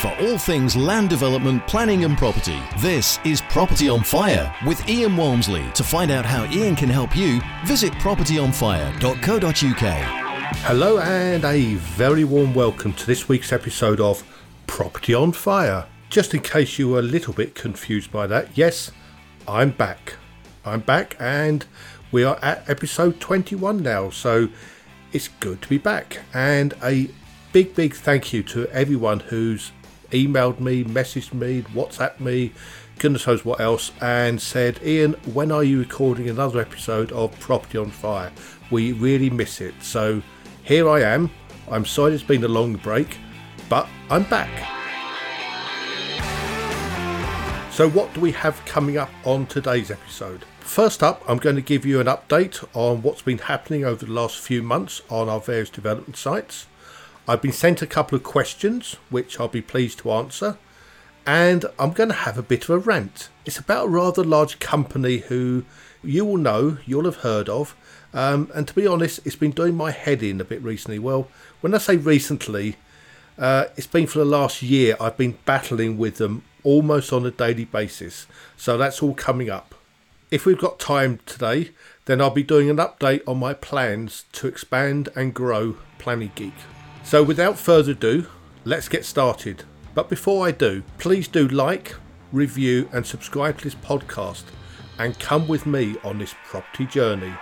for all things land development, planning, and property. This is Property on Fire with Ian Walmsley. To find out how Ian can help you, visit propertyonfire.co.uk. Hello, and a very warm welcome to this week's episode of Property on Fire. Just in case you were a little bit confused by that, yes, I'm back. I'm back, and we are at episode 21 now, so it's good to be back. And a big, big thank you to everyone who's emailed me, messaged me, WhatsApp me, goodness knows what else, and said, Ian, when are you recording another episode of Property on Fire? We really miss it. So here I am. I'm sorry it's been a long break, but I'm back. So, what do we have coming up on today's episode? First up, I'm going to give you an update on what's been happening over the last few months on our various development sites. I've been sent a couple of questions, which I'll be pleased to answer, and I'm going to have a bit of a rant. It's about a rather large company who you will know, you'll have heard of, um, and to be honest, it's been doing my head in a bit recently. Well, when I say recently, uh, it's been for the last year I've been battling with them almost on a daily basis, so that's all coming up. If we've got time today, then I'll be doing an update on my plans to expand and grow Planning Geek. So without further ado, let's get started. But before I do, please do like, review, and subscribe to this podcast and come with me on this property journey.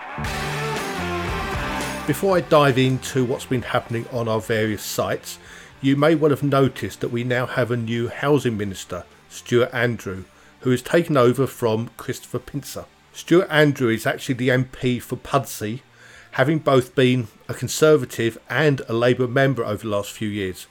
Before I dive into what's been happening on our various sites, you may well have noticed that we now have a new housing minister, Stuart Andrew, who has taken over from Christopher Pincher. Stuart Andrew is actually the MP for Pudsey having both been a Conservative and a Labour member over the last few years.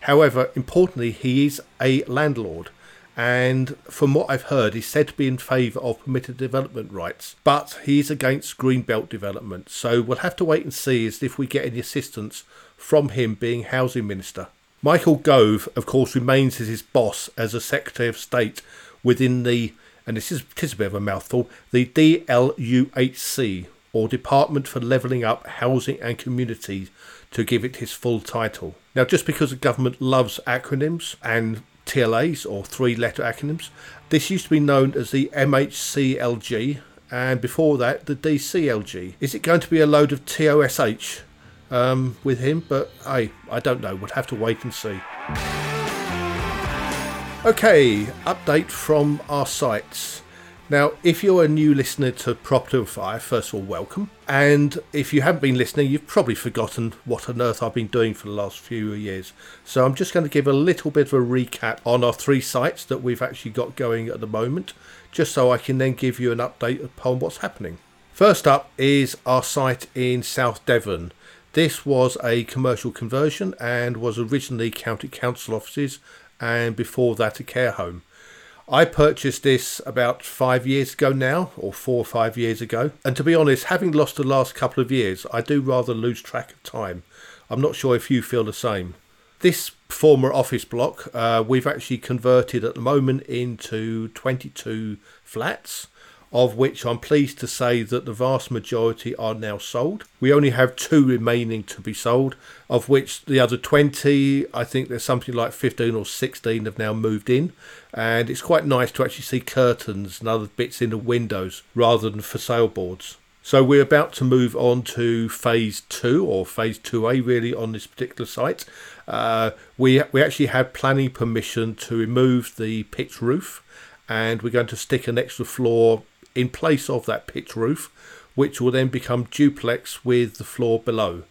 However, importantly, he is a landlord, and from what I've heard, he's said to be in favour of permitted development rights, but he is against greenbelt development. So we'll have to wait and see as if we get any assistance from him being housing minister. Michael Gove, of course, remains as his boss as a Secretary of State within the, and this is, this is a bit of a mouthful, the DLUHC, or Department for Levelling Up Housing and Communities to give it his full title. Now, just because the government loves acronyms and TLAs or three letter acronyms, this used to be known as the MHCLG and before that the DCLG. Is it going to be a load of TOSH um, with him? But hey, I don't know. We'll have to wait and see. Okay, update from our sites. Now, if you're a new listener to Property on Fire, first of all, welcome. And if you haven't been listening, you've probably forgotten what on earth I've been doing for the last few years. So I'm just going to give a little bit of a recap on our three sites that we've actually got going at the moment, just so I can then give you an update upon what's happening. First up is our site in South Devon. This was a commercial conversion and was originally county council offices and before that a care home. I purchased this about five years ago now, or four or five years ago. And to be honest, having lost the last couple of years, I do rather lose track of time. I'm not sure if you feel the same. This former office block, uh, we've actually converted at the moment into 22 flats of which I'm pleased to say that the vast majority are now sold. We only have two remaining to be sold, of which the other 20, I think there's something like 15 or 16 have now moved in. And it's quite nice to actually see curtains and other bits in the windows rather than for sale boards. So we're about to move on to phase two or phase 2A really on this particular site. Uh, we, we actually had planning permission to remove the pitch roof and we're going to stick an extra floor in place of that pitch roof, which will then become duplex with the floor below.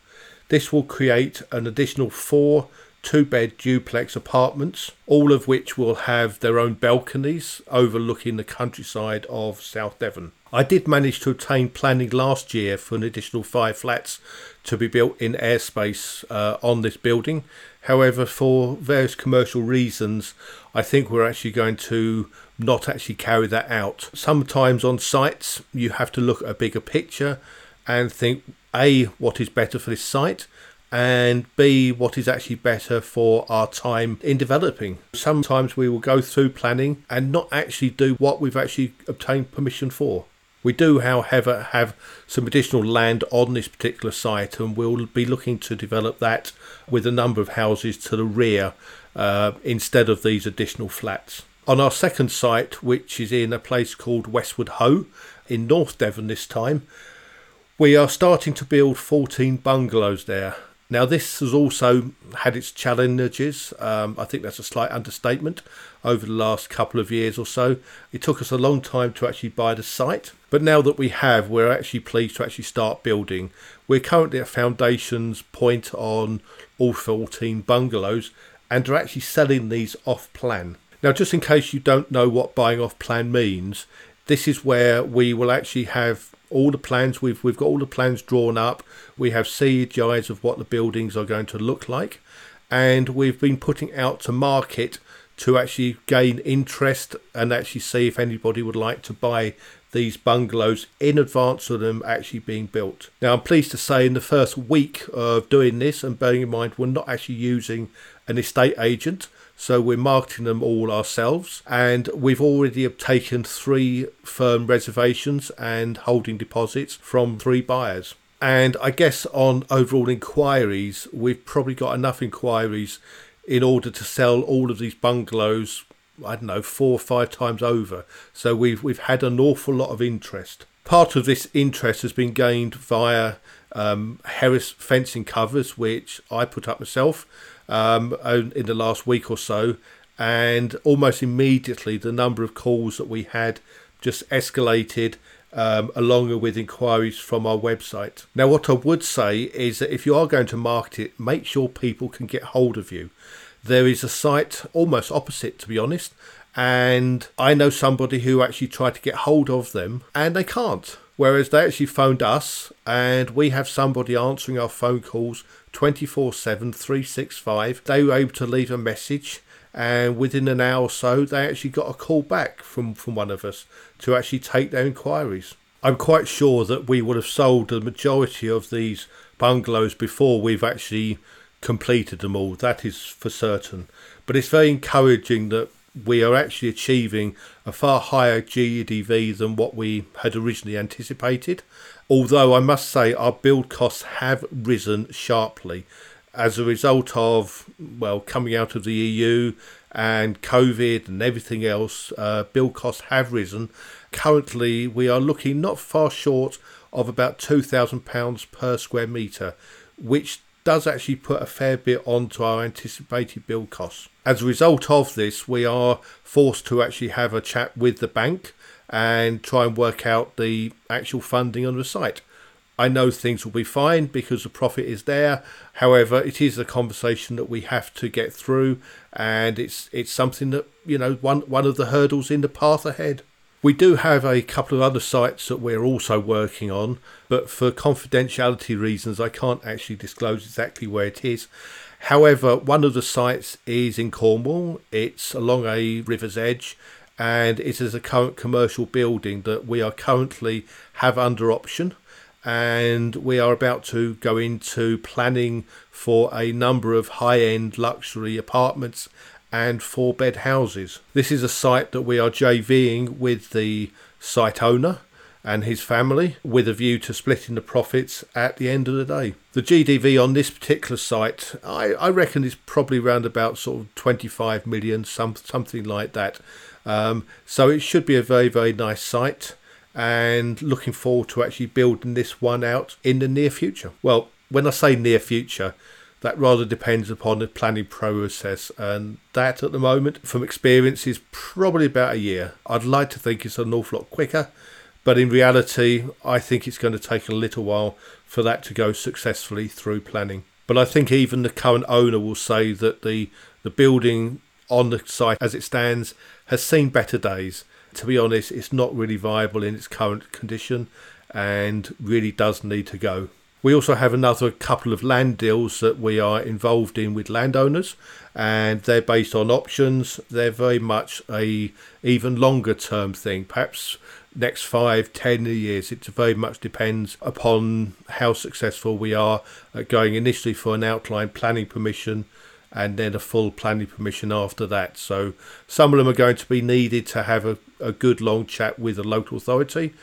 This will create an additional four two bed duplex apartments, all of which will have their own balconies overlooking the countryside of South Devon. I did manage to obtain planning last year for an additional five flats to be built in airspace uh, on this building. However, for various commercial reasons, I think we're actually going to not actually carry that out. Sometimes on sites, you have to look at a bigger picture and think A, what is better for this site, and B, what is actually better for our time in developing. Sometimes we will go through planning and not actually do what we've actually obtained permission for. We do, however, have some additional land on this particular site, and we'll be looking to develop that with a number of houses to the rear uh, instead of these additional flats. On our second site, which is in a place called Westward Ho in North Devon this time, we are starting to build 14 bungalows there. Now, this has also had its challenges. Um, I think that's a slight understatement over the last couple of years or so. It took us a long time to actually buy the site, but now that we have, we're actually pleased to actually start building. We're currently at foundations point on all 14 bungalows and are actually selling these off plan. Now, just in case you don't know what buying off plan means, this is where we will actually have all the plans. We've we've got all the plans drawn up. We have CGIs of what the buildings are going to look like, and we've been putting out to market to actually gain interest and actually see if anybody would like to buy these bungalows in advance of them actually being built. Now, I'm pleased to say in the first week of doing this, and bearing in mind we're not actually using an estate agent, so we're marketing them all ourselves, and we've already taken three firm reservations and holding deposits from three buyers. And I guess on overall inquiries, we've probably got enough inquiries in order to sell all of these bungalows. I don't know, four or five times over. So we've we've had an awful lot of interest. Part of this interest has been gained via um, Heras fencing covers, which I put up myself um, in the last week or so, and almost immediately the number of calls that we had just escalated um, along with inquiries from our website. Now, what I would say is that if you are going to market it, make sure people can get hold of you. There is a site almost opposite, to be honest, and I know somebody who actually tried to get hold of them and they can't. Whereas they actually phoned us, and we have somebody answering our phone calls 24 7, 365. They were able to leave a message, and within an hour or so, they actually got a call back from, from one of us to actually take their inquiries. I'm quite sure that we would have sold the majority of these bungalows before we've actually completed them all, that is for certain. But it's very encouraging that we are actually achieving a far higher GDV than what we had originally anticipated. Although I must say our build costs have risen sharply as a result of well coming out of the EU and COVID and everything else. Uh, build costs have risen. Currently, we are looking not far short of about two thousand pounds per square metre, which does actually put a fair bit onto our anticipated build costs. As a result of this, we are forced to actually have a chat with the bank and try and work out the actual funding on the site. I know things will be fine because the profit is there. However, it is a conversation that we have to get through, and it's it's something that you know one one of the hurdles in the path ahead. We do have a couple of other sites that we're also working on, but for confidentiality reasons, I can't actually disclose exactly where it is. However, one of the sites is in Cornwall, it's along a river's edge, and it is a current commercial building that we are currently have under option and we are about to go into planning for a number of high end luxury apartments and four bed houses. This is a site that we are JVing with the site owner and his family with a view to splitting the profits at the end of the day. The GDV on this particular site, I, I reckon, is probably around about sort of 25 million, some, something like that. Um, so it should be a very, very nice site and looking forward to actually building this one out in the near future. Well, when I say near future, that rather depends upon the planning process. And that at the moment from experience is probably about a year. I'd like to think it's an awful lot quicker but in reality i think it's going to take a little while for that to go successfully through planning. But i think even the current owner will say that the the building on the site as it stands has seen better days. To be honest it's not really viable in its current condition and really does need to go we also have another couple of land deals that we are involved in with landowners, and they're based on options. They're very much a even longer term thing, perhaps next five, ten years. It very much depends upon how successful we are at going initially for an outline planning permission and then a full planning permission after that. So some of them are going to be needed to have a, a good long chat with a local authority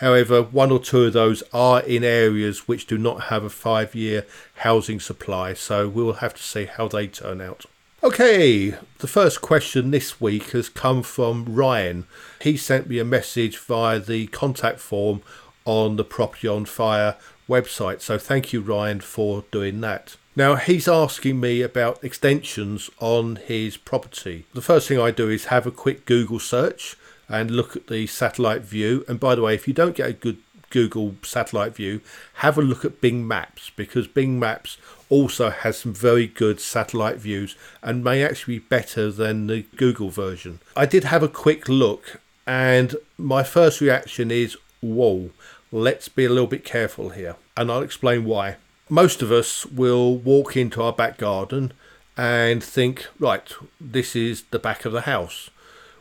However, one or two of those are in areas which do not have a five year housing supply, so we'll have to see how they turn out. Okay, the first question this week has come from Ryan. He sent me a message via the contact form on the Property on Fire website, so thank you, Ryan, for doing that. Now, he's asking me about extensions on his property. The first thing I do is have a quick Google search and look at the satellite view. And by the way, if you don't get a good Google satellite view, have a look at Bing Maps because Bing Maps also has some very good satellite views and may actually be better than the Google version. I did have a quick look, and my first reaction is whoa, let's be a little bit careful here, and I'll explain why. Most of us will walk into our back garden and think, right, this is the back of the house.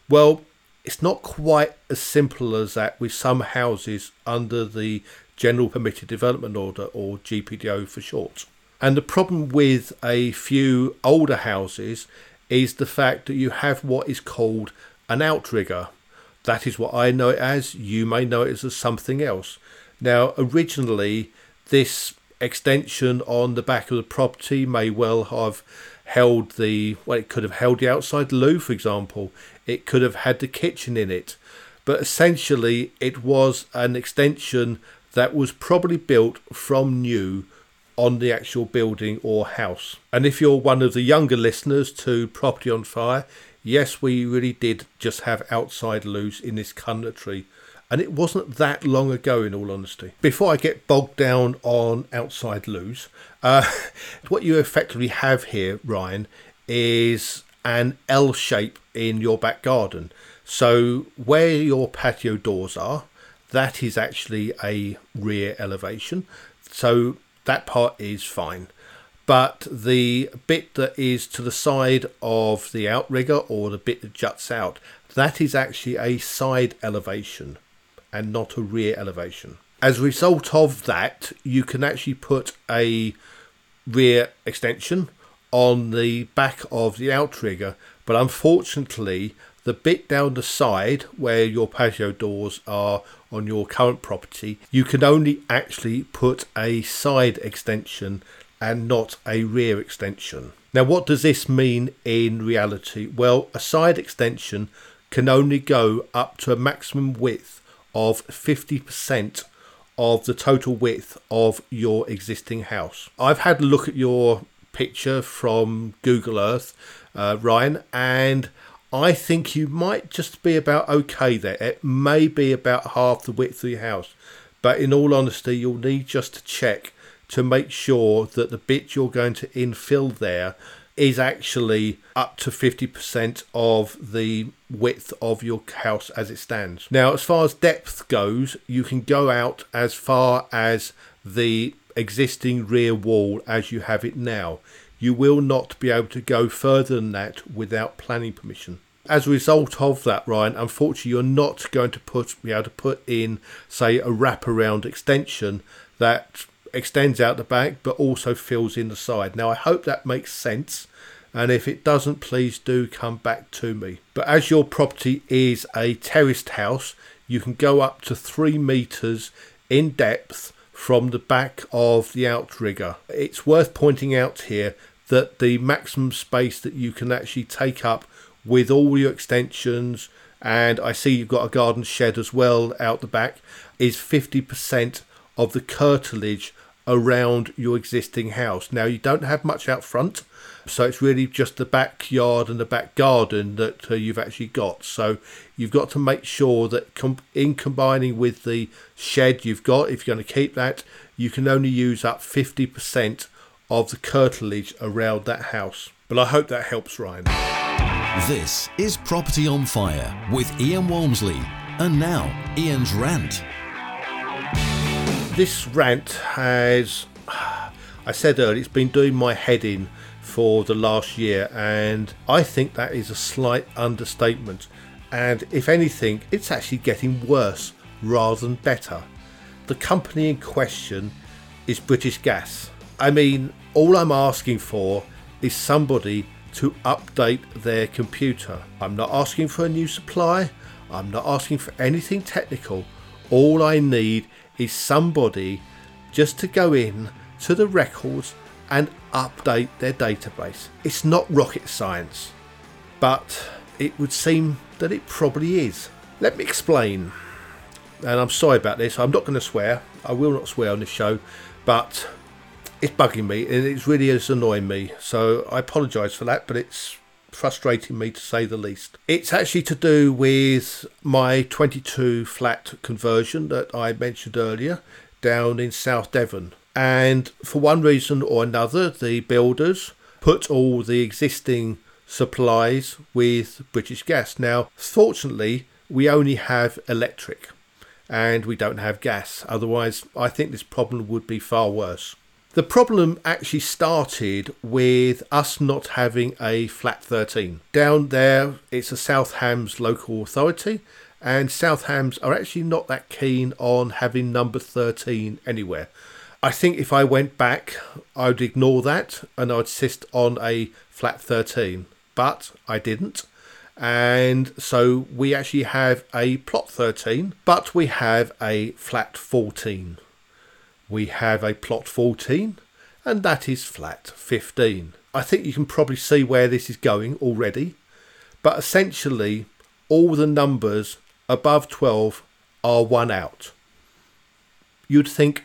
Well, it's not quite as simple as that with some houses under the General Permitted Development Order or GPDO for short. And the problem with a few older houses is the fact that you have what is called an outrigger. That is what I know it as. You may know it as something else. Now, originally, this extension on the back of the property may well have held the well, it could have held the outside loo, for example. It could have had the kitchen in it, but essentially, it was an extension that was probably built from new on the actual building or house. And if you're one of the younger listeners to Property on Fire, yes, we really did just have outside loos in this country. And it wasn't that long ago, in all honesty. Before I get bogged down on outside loos, uh, what you effectively have here, Ryan, is an L shape in your back garden. So where your patio doors are, that is actually a rear elevation. So that part is fine. But the bit that is to the side of the outrigger or the bit that juts out, that is actually a side elevation and not a rear elevation. As a result of that, you can actually put a rear extension on the back of the outrigger, but unfortunately, the bit down the side where your patio doors are on your current property, you can only actually put a side extension and not a rear extension. Now, what does this mean in reality? Well, a side extension can only go up to a maximum width of 50% of the total width of your existing house. I've had a look at your picture from Google Earth, uh, Ryan, and I think you might just be about okay there. It may be about half the width of your house, but in all honesty, you'll need just to check to make sure that the bit you're going to infill there is actually up to 50% of the width of your house as it stands. Now, as far as depth goes, you can go out as far as the existing rear wall as you have it now. You will not be able to go further than that without planning permission. As a result of that, Ryan, unfortunately, you're not going to put be able to put in, say, a wraparound extension that extends out the back but also fills in the side. Now, I hope that makes sense. And if it doesn't, please do come back to me. But as your property is a terraced house, you can go up to three meters in depth from the back of the outrigger. It's worth pointing out here that the maximum space that you can actually take up with all your extensions, and I see you've got a garden shed as well out the back, is 50% of the curtilage around your existing house. Now, you don't have much out front, so it's really just the backyard and the back garden that uh, you've actually got. So you've got to make sure that com- in combining with the shed you've got, if you're going to keep that, you can only use up 50% of the curtilage around that house. But I hope that helps, Ryan. This is Property on Fire with Ian Walmsley. And now, Ian's rant. This rant has, I said earlier, it's been doing my head in for the last year, and I think that is a slight understatement. And if anything, it's actually getting worse rather than better. The company in question is British Gas. I mean, all I'm asking for is somebody to update their computer. I'm not asking for a new supply, I'm not asking for anything technical. All I need is somebody just to go in to the records and update their database. It's not rocket science, but it would seem that it probably is. Let me explain. And I'm sorry about this, I'm not going to swear. I will not swear on this show, but it's bugging me and it really is annoying me. So I apologise for that, but it's frustrating me to say the least. It's actually to do with my 22 flat conversion that I mentioned earlier down in South Devon. And for one reason or another, the builders put all the existing supplies with British Gas. Now, fortunately, we only have electric and we don't have gas. Otherwise, I think this problem would be far worse. The problem actually started with us not having a flat 13. Down there, it's a South Hams local authority, and South Hams are actually not that keen on having number 13 anywhere. I think if I went back, I would ignore that and I'd insist on a flat 13, but I didn't. And so we actually have a plot 13, but we have a flat 14 we have a plot 14 and that is flat 15. I think you can probably see where this is going already, but essentially all the numbers above 12 are one out. You'd think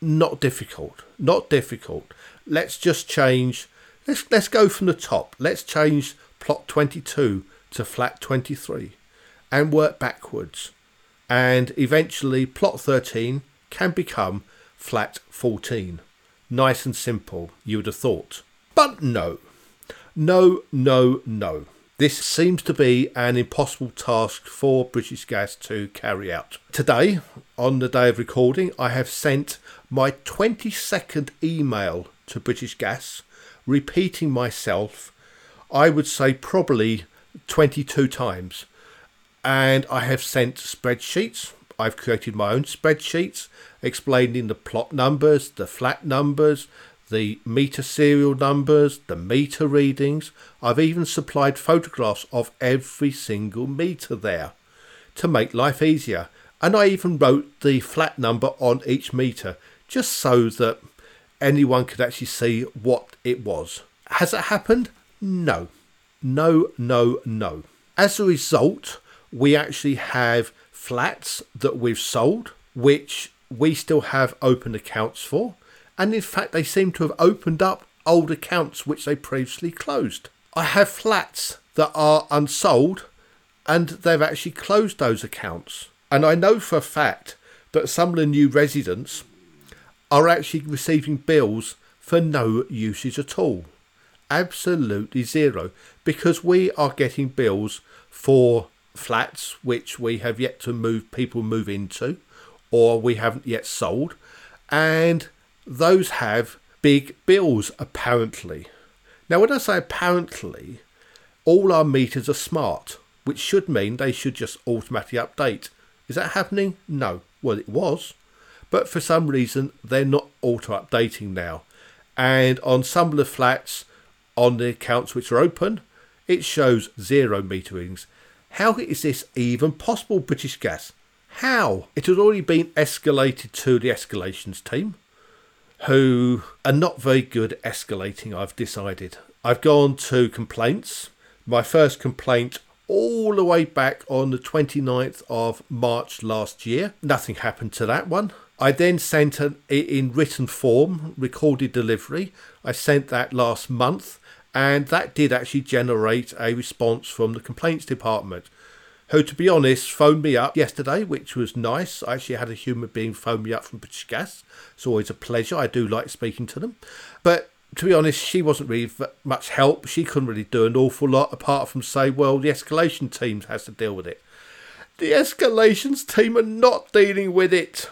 not difficult, not difficult. Let's just change let's let's go from the top. Let's change plot 22 to flat 23 and work backwards. And eventually plot 13 can become flat 14. Nice and simple, you would have thought. But no. No, no, no. This seems to be an impossible task for British Gas to carry out. Today, on the day of recording, I have sent my 22nd email to British Gas, repeating myself, I would say probably 22 times. And I have sent spreadsheets. I've created my own spreadsheets explaining the plot numbers, the flat numbers, the meter serial numbers, the meter readings. I've even supplied photographs of every single meter there to make life easier. And I even wrote the flat number on each meter just so that anyone could actually see what it was. Has it happened? No. No, no, no. As a result, we actually have flats that we've sold, which we still have open accounts for, and in fact, they seem to have opened up old accounts which they previously closed. I have flats that are unsold and they've actually closed those accounts. And I know for a fact that some of the new residents are actually receiving bills for no usage at all. Absolutely zero. Because we are getting bills for flats which we have yet to move people move into or we haven't yet sold, and those have big bills apparently. Now, when I say apparently, all our meters are smart, which should mean they should just automatically update. Is that happening? No. Well, it was, but for some reason they're not auto updating now. And on some of the flats, on the accounts which are open, it shows zero meter readings. How is this even possible, British Gas? How? It has already been escalated to the escalations team, who are not very good at escalating, I've decided. I've gone to complaints. My first complaint all the way back on the 29th of March last year. Nothing happened to that one. I then sent it in written form, recorded delivery. I sent that last month, and that did actually generate a response from the complaints department who, to be honest, phoned me up yesterday, which was nice. I actually had a human being phone me up from Gas. It's always a pleasure. I do like speaking to them. But to be honest, she wasn't really much help. She couldn't really do an awful lot apart from say, well, the escalation team has to deal with it. The escalations team are not dealing with it.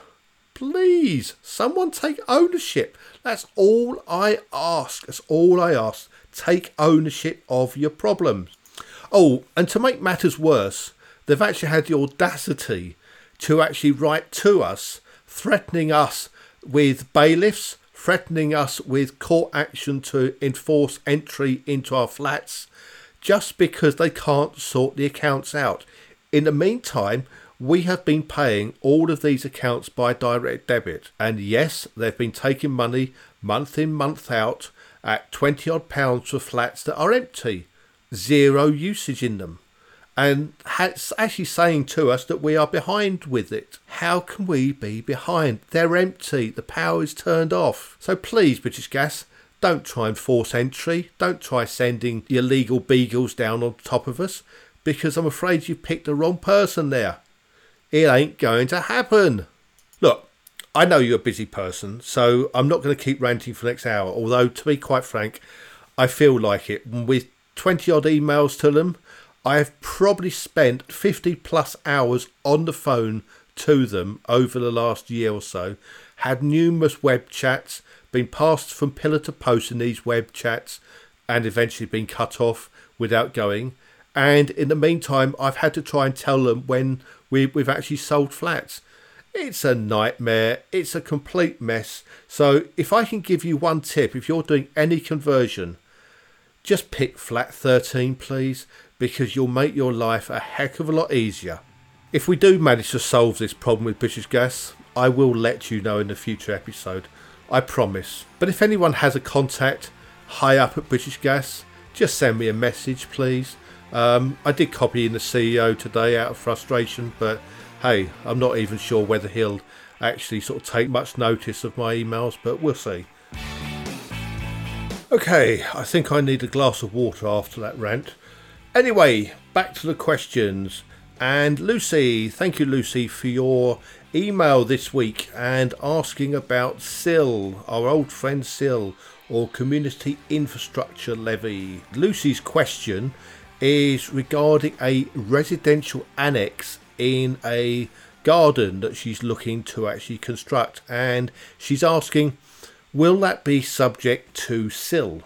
Please, someone take ownership. That's all I ask. That's all I ask. Take ownership of your problems. Oh, and to make matters worse, they've actually had the audacity to actually write to us, threatening us with bailiffs, threatening us with court action to enforce entry into our flats, just because they can't sort the accounts out. In the meantime, we have been paying all of these accounts by direct debit. And yes, they've been taking money month in, month out at 20 odd pounds for flats that are empty, zero usage in them. And it's actually saying to us that we are behind with it. How can we be behind? They're empty, the power is turned off. So please, British Gas, don't try and force entry. Don't try sending illegal beagles down on top of us because I'm afraid you've picked the wrong person there. It ain't going to happen. I know you're a busy person, so I'm not going to keep ranting for the next hour. Although, to be quite frank, I feel like it. With 20 odd emails to them, I have probably spent 50 plus hours on the phone to them over the last year or so, had numerous web chats, been passed from pillar to post in these web chats, and eventually been cut off without going. And in the meantime, I've had to try and tell them when we, we've actually sold flats. It's a nightmare. It's a complete mess. So, if I can give you one tip, if you're doing any conversion, just pick flat 13, please, because you'll make your life a heck of a lot easier. If we do manage to solve this problem with British Gas, I will let you know in a future episode. I promise. But if anyone has a contact high up at British Gas, just send me a message, please. Um, I did copy in the CEO today out of frustration, but hey, I'm not even sure whether he'll actually sort of take much notice of my emails, but we'll see. Okay, I think I need a glass of water after that rant. Anyway, back to the questions. And Lucy, thank you, Lucy, for your email this week and asking about CIL, our old friend CIL, or Community Infrastructure Levy. Lucy's question is regarding a residential annex in a garden that she's looking to actually construct, and she's asking, will that be subject to CIL?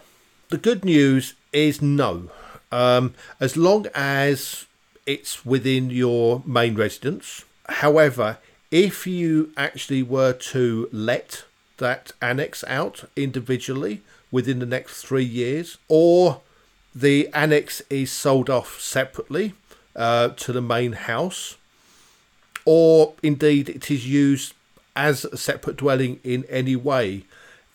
The good news is no. Um, as long as it's within your main residence. However, if you actually were to let that annex out individually within the next three years, or the annex is sold off separately uh, to the main house, or indeed it is used as a separate dwelling in any way,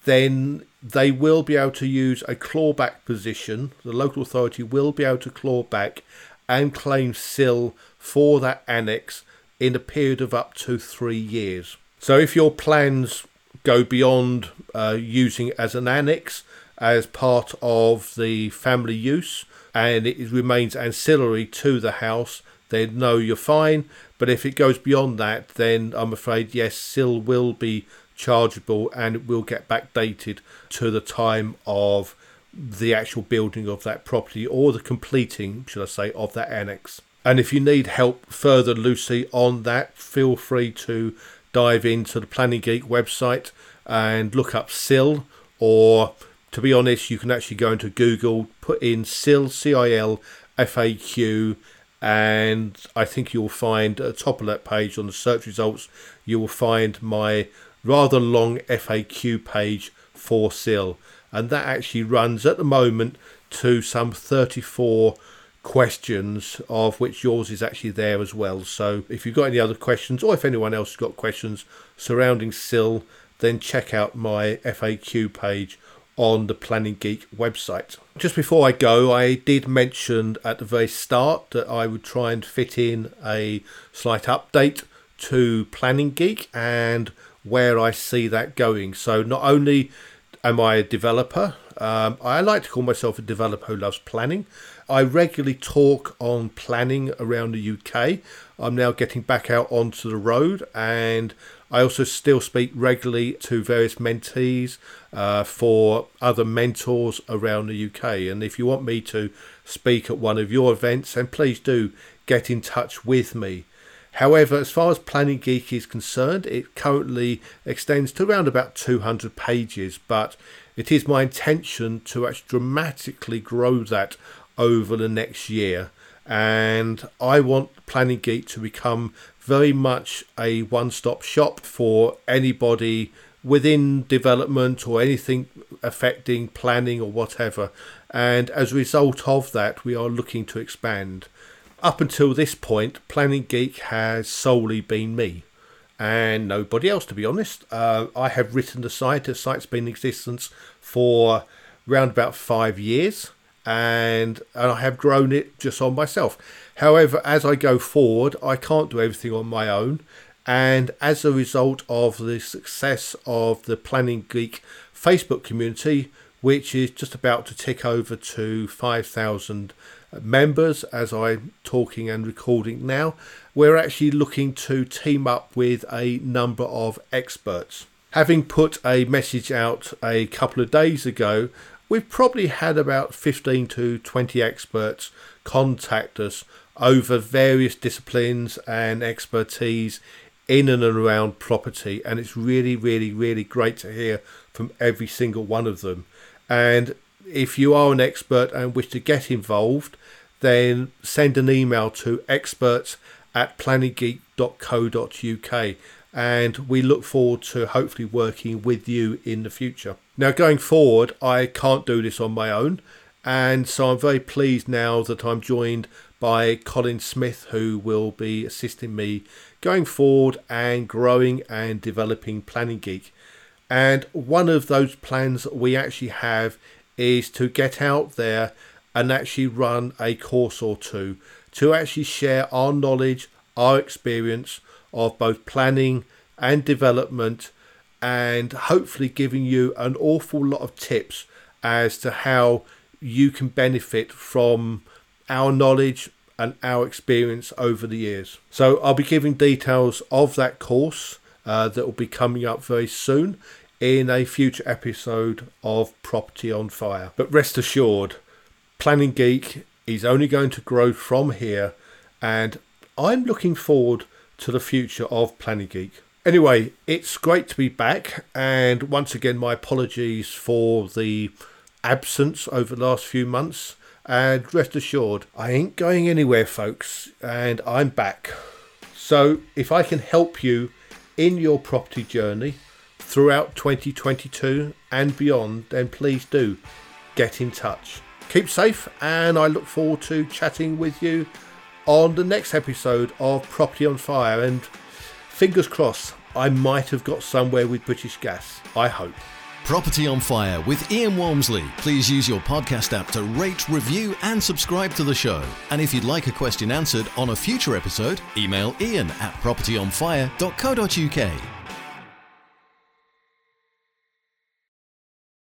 then they will be able to use a clawback position. The local authority will be able to claw back and claim CIL for that annex in a period of up to three years. So if your plans go beyond uh, using as an annex, as part of the family use and it remains ancillary to the house, then no, you're fine. But if it goes beyond that, then I'm afraid, yes, CIL will be chargeable and it will get backdated to the time of the actual building of that property or the completing, should I say, of that annex. And if you need help further, Lucy, on that, feel free to dive into the Planning Geek website and look up CIL or to be honest, you can actually go into Google, put in CIL, C-I-L, FAQ, and I think you'll find at the top of that page on the search results, you will find my rather long FAQ page for CIL. And that actually runs at the moment to some 34 questions, of which yours is actually there as well. So if you've got any other questions, or if anyone else has got questions surrounding CIL, then check out my FAQ page on the Planning Geek website. Just before I go, I did mention at the very start that I would try and fit in a slight update to Planning Geek and where I see that going. So, not only am I a developer, um, I like to call myself a developer who loves planning. I regularly talk on planning around the UK. I'm now getting back out onto the road and I also still speak regularly to various mentees uh, for other mentors around the UK. And if you want me to speak at one of your events, then please do get in touch with me. However, as far as Planning Geek is concerned, it currently extends to around about 200 pages, but it is my intention to actually dramatically grow that over the next year. And I want Planning Geek to become very much a one stop shop for anybody within development or anything affecting planning or whatever. And as a result of that, we are looking to expand. up until this point, Planning Geek has solely been me and nobody else, to be honest. Uh, I have written the site. The site's been in existence for around about five years, and, and I have grown it just on myself. However, as I go forward, I can't do everything on my own. And as a result of the success of the Planning Geek Facebook community, which is just about to tick over to 5,000 members as I'm talking and recording now, we're actually looking to team up with a number of experts. Having put a message out a couple of days ago, we've probably had about 15 to 20 experts contact us over various disciplines and expertise in and around property and it's really really really great to hear from every single one of them and if you are an expert and wish to get involved then send an email to experts at planninggeek.co.uk and we look forward to hopefully working with you in the future. Now, going forward, I can't do this on my own, and so I'm very pleased now that I'm joined by Colin Smith, who will be assisting me going forward and growing and developing Planning Geek. And one of those plans we actually have is to get out there and actually run a course or two to actually share our knowledge, our experience of both planning and development, and hopefully giving you an awful lot of tips as to how you can benefit from our knowledge and our experience over the years. So, I'll be giving details of that course uh, that will be coming up very soon in a future episode of Property on Fire. But rest assured, Planning Geek is only going to grow from here, and I'm looking forward to the future of Planning Geek. Anyway, it's great to be back, and once again, my apologies for the absence over the last few months. And rest assured, I ain't going anywhere, folks, and I'm back. So, if I can help you in your property journey throughout 2022 and beyond, then please do get in touch keep safe, and I look forward to chatting with you on the next episode of Property on Fire. And fingers crossed, I might have got somewhere with British Gas. I hope. Property on Fire with Ian Walmsley. Please use your podcast app to rate, review, and subscribe to the show. And if you'd like a question answered on a future episode, email ian at propertyonfire.co.uk.